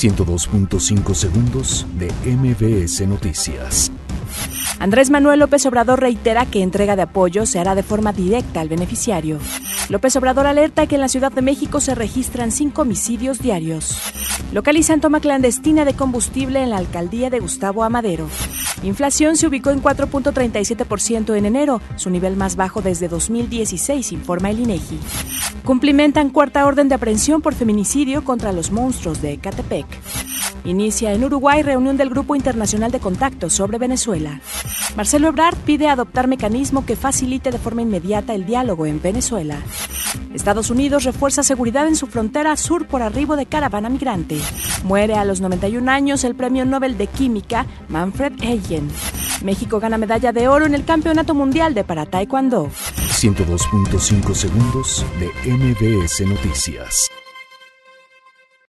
102.5 segundos de MBS Noticias. Andrés Manuel López Obrador reitera que entrega de apoyo se hará de forma directa al beneficiario. López Obrador alerta que en la Ciudad de México se registran cinco homicidios diarios. Localizan toma clandestina de combustible en la alcaldía de Gustavo Amadero. Inflación se ubicó en 4.37% en enero, su nivel más bajo desde 2016, informa el INEGI. Cumplimentan cuarta orden de aprehensión por feminicidio contra los monstruos de Ecatepec. Inicia en Uruguay reunión del Grupo Internacional de Contacto sobre Venezuela. Marcelo Ebrard pide adoptar mecanismo que facilite de forma inmediata el diálogo en Venezuela. Estados Unidos refuerza seguridad en su frontera sur por arribo de caravana migrante. Muere a los 91 años el premio Nobel de Química Manfred Eigen. México gana medalla de oro en el Campeonato Mundial de Para Taekwondo. 102.5 segundos de MBS Noticias.